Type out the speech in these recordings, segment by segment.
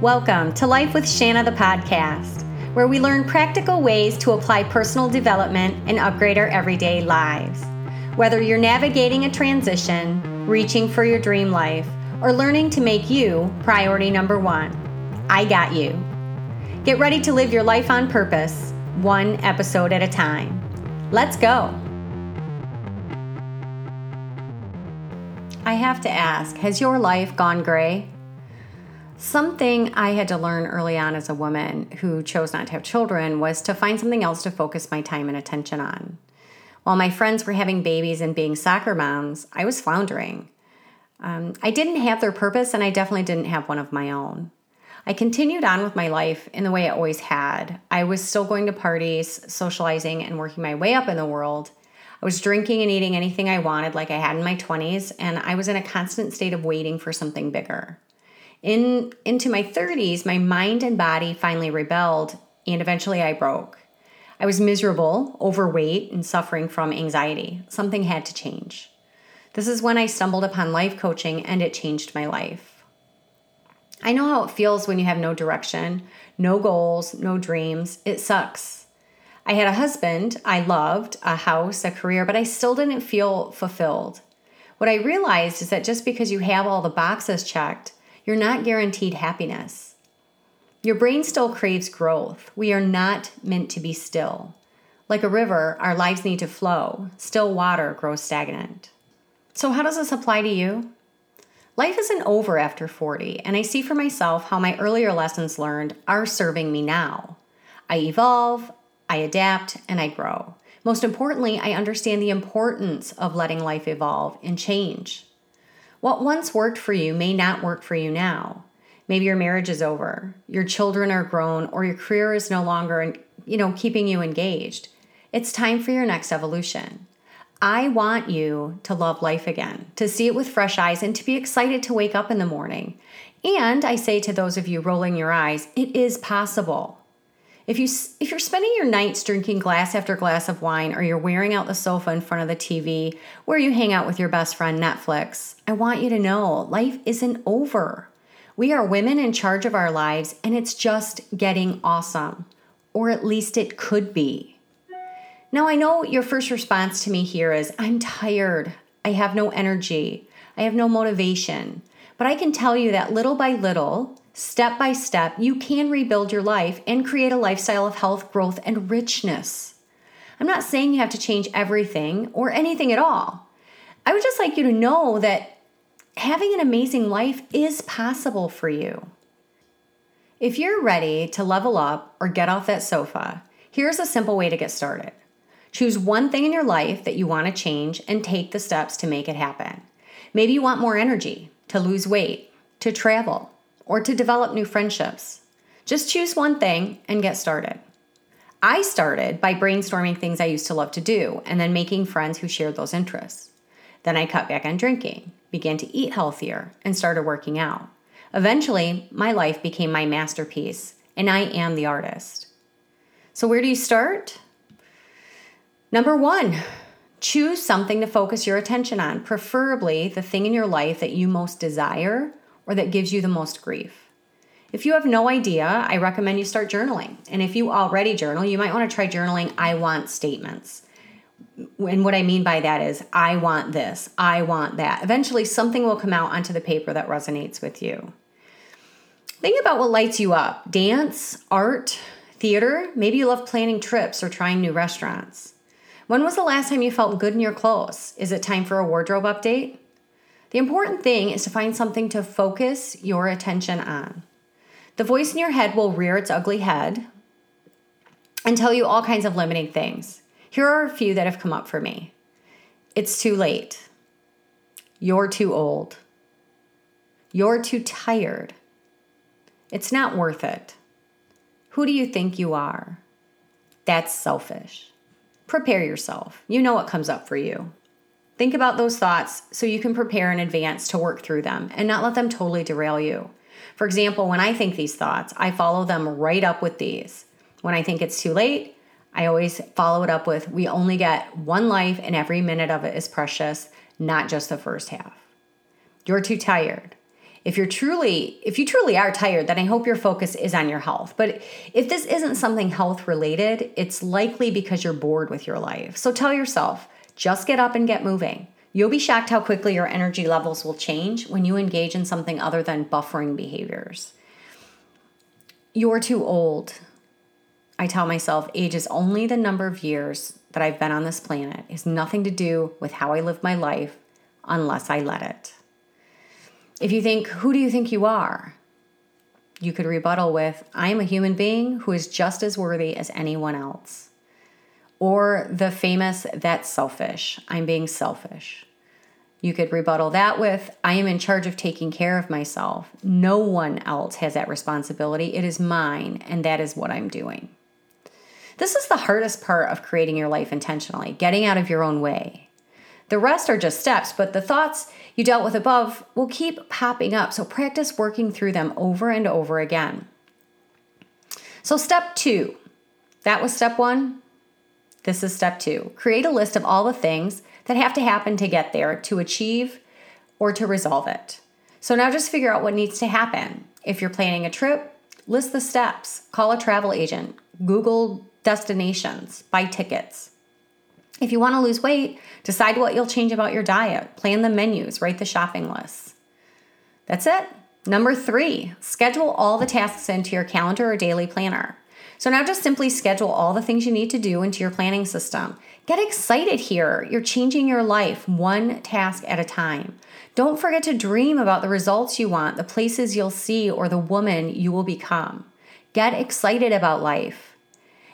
Welcome to Life with Shanna, the podcast, where we learn practical ways to apply personal development and upgrade our everyday lives. Whether you're navigating a transition, reaching for your dream life, or learning to make you priority number one, I got you. Get ready to live your life on purpose, one episode at a time. Let's go. I have to ask Has your life gone gray? Something I had to learn early on as a woman who chose not to have children was to find something else to focus my time and attention on. While my friends were having babies and being soccer moms, I was floundering. Um, I didn't have their purpose, and I definitely didn't have one of my own. I continued on with my life in the way I always had. I was still going to parties, socializing, and working my way up in the world. I was drinking and eating anything I wanted, like I had in my 20s, and I was in a constant state of waiting for something bigger. In into my 30s, my mind and body finally rebelled and eventually I broke. I was miserable, overweight, and suffering from anxiety. Something had to change. This is when I stumbled upon life coaching and it changed my life. I know how it feels when you have no direction, no goals, no dreams. It sucks. I had a husband I loved, a house, a career, but I still didn't feel fulfilled. What I realized is that just because you have all the boxes checked you're not guaranteed happiness. Your brain still craves growth. We are not meant to be still. Like a river, our lives need to flow. Still water grows stagnant. So, how does this apply to you? Life isn't over after 40, and I see for myself how my earlier lessons learned are serving me now. I evolve, I adapt, and I grow. Most importantly, I understand the importance of letting life evolve and change. What once worked for you may not work for you now. Maybe your marriage is over, your children are grown, or your career is no longer, you know, keeping you engaged. It's time for your next evolution. I want you to love life again, to see it with fresh eyes, and to be excited to wake up in the morning. And I say to those of you rolling your eyes, it is possible. If you if you're spending your nights drinking glass after glass of wine or you're wearing out the sofa in front of the TV where you hang out with your best friend Netflix, I want you to know life isn't over. We are women in charge of our lives and it's just getting awesome. Or at least it could be. Now, I know your first response to me here is I'm tired. I have no energy. I have no motivation. But I can tell you that little by little, Step by step, you can rebuild your life and create a lifestyle of health, growth, and richness. I'm not saying you have to change everything or anything at all. I would just like you to know that having an amazing life is possible for you. If you're ready to level up or get off that sofa, here's a simple way to get started. Choose one thing in your life that you want to change and take the steps to make it happen. Maybe you want more energy, to lose weight, to travel, or to develop new friendships. Just choose one thing and get started. I started by brainstorming things I used to love to do and then making friends who shared those interests. Then I cut back on drinking, began to eat healthier, and started working out. Eventually, my life became my masterpiece, and I am the artist. So, where do you start? Number one, choose something to focus your attention on, preferably the thing in your life that you most desire or that gives you the most grief. If you have no idea, I recommend you start journaling. And if you already journal, you might want to try journaling I want statements. And what I mean by that is, I want this, I want that. Eventually, something will come out onto the paper that resonates with you. Think about what lights you up dance, art, theater. Maybe you love planning trips or trying new restaurants. When was the last time you felt good in your clothes? Is it time for a wardrobe update? The important thing is to find something to focus your attention on. The voice in your head will rear its ugly head and tell you all kinds of limiting things. Here are a few that have come up for me it's too late. You're too old. You're too tired. It's not worth it. Who do you think you are? That's selfish. Prepare yourself. You know what comes up for you. Think about those thoughts so you can prepare in advance to work through them and not let them totally derail you. For example, when I think these thoughts, I follow them right up with these. When I think it's too late, I always follow it up with we only get one life and every minute of it is precious, not just the first half. You're too tired. If you're truly if you truly are tired, then I hope your focus is on your health. But if this isn't something health related, it's likely because you're bored with your life. So tell yourself, just get up and get moving. You'll be shocked how quickly your energy levels will change when you engage in something other than buffering behaviors. You're too old. I tell myself age is only the number of years that I've been on this planet. Has nothing to do with how I live my life unless I let it. If you think, who do you think you are? You could rebuttal with, I am a human being who is just as worthy as anyone else. Or the famous, that's selfish. I'm being selfish. You could rebuttal that with, I am in charge of taking care of myself. No one else has that responsibility. It is mine, and that is what I'm doing. This is the hardest part of creating your life intentionally, getting out of your own way. The rest are just steps, but the thoughts you dealt with above will keep popping up, so practice working through them over and over again. So, step two that was step one. This is step two. Create a list of all the things that have to happen to get there, to achieve, or to resolve it. So, now just figure out what needs to happen. If you're planning a trip, list the steps, call a travel agent, Google destinations, buy tickets. If you want to lose weight, decide what you'll change about your diet, plan the menus, write the shopping lists. That's it. Number three, schedule all the tasks into your calendar or daily planner. So now just simply schedule all the things you need to do into your planning system. Get excited here. You're changing your life one task at a time. Don't forget to dream about the results you want, the places you'll see, or the woman you will become. Get excited about life.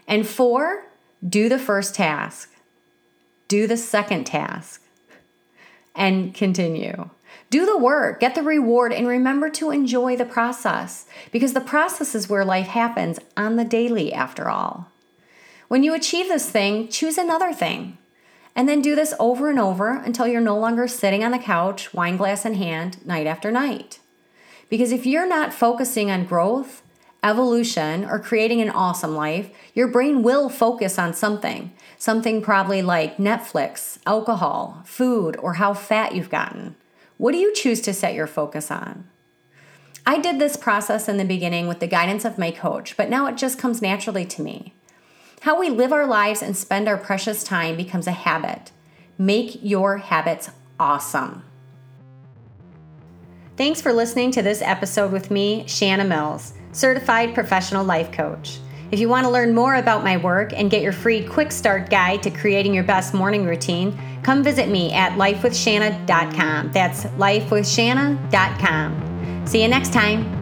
And four, do the first task do the second task, and continue. Do the work, get the reward, and remember to enjoy the process because the process is where life happens on the daily, after all. When you achieve this thing, choose another thing. And then do this over and over until you're no longer sitting on the couch, wine glass in hand, night after night. Because if you're not focusing on growth, evolution, or creating an awesome life, your brain will focus on something. Something probably like Netflix, alcohol, food, or how fat you've gotten. What do you choose to set your focus on? I did this process in the beginning with the guidance of my coach, but now it just comes naturally to me. How we live our lives and spend our precious time becomes a habit. Make your habits awesome. Thanks for listening to this episode with me, Shanna Mills certified professional life coach. If you want to learn more about my work and get your free quick start guide to creating your best morning routine, come visit me at lifewithshanna.com. That's lifewithshanna.com. See you next time.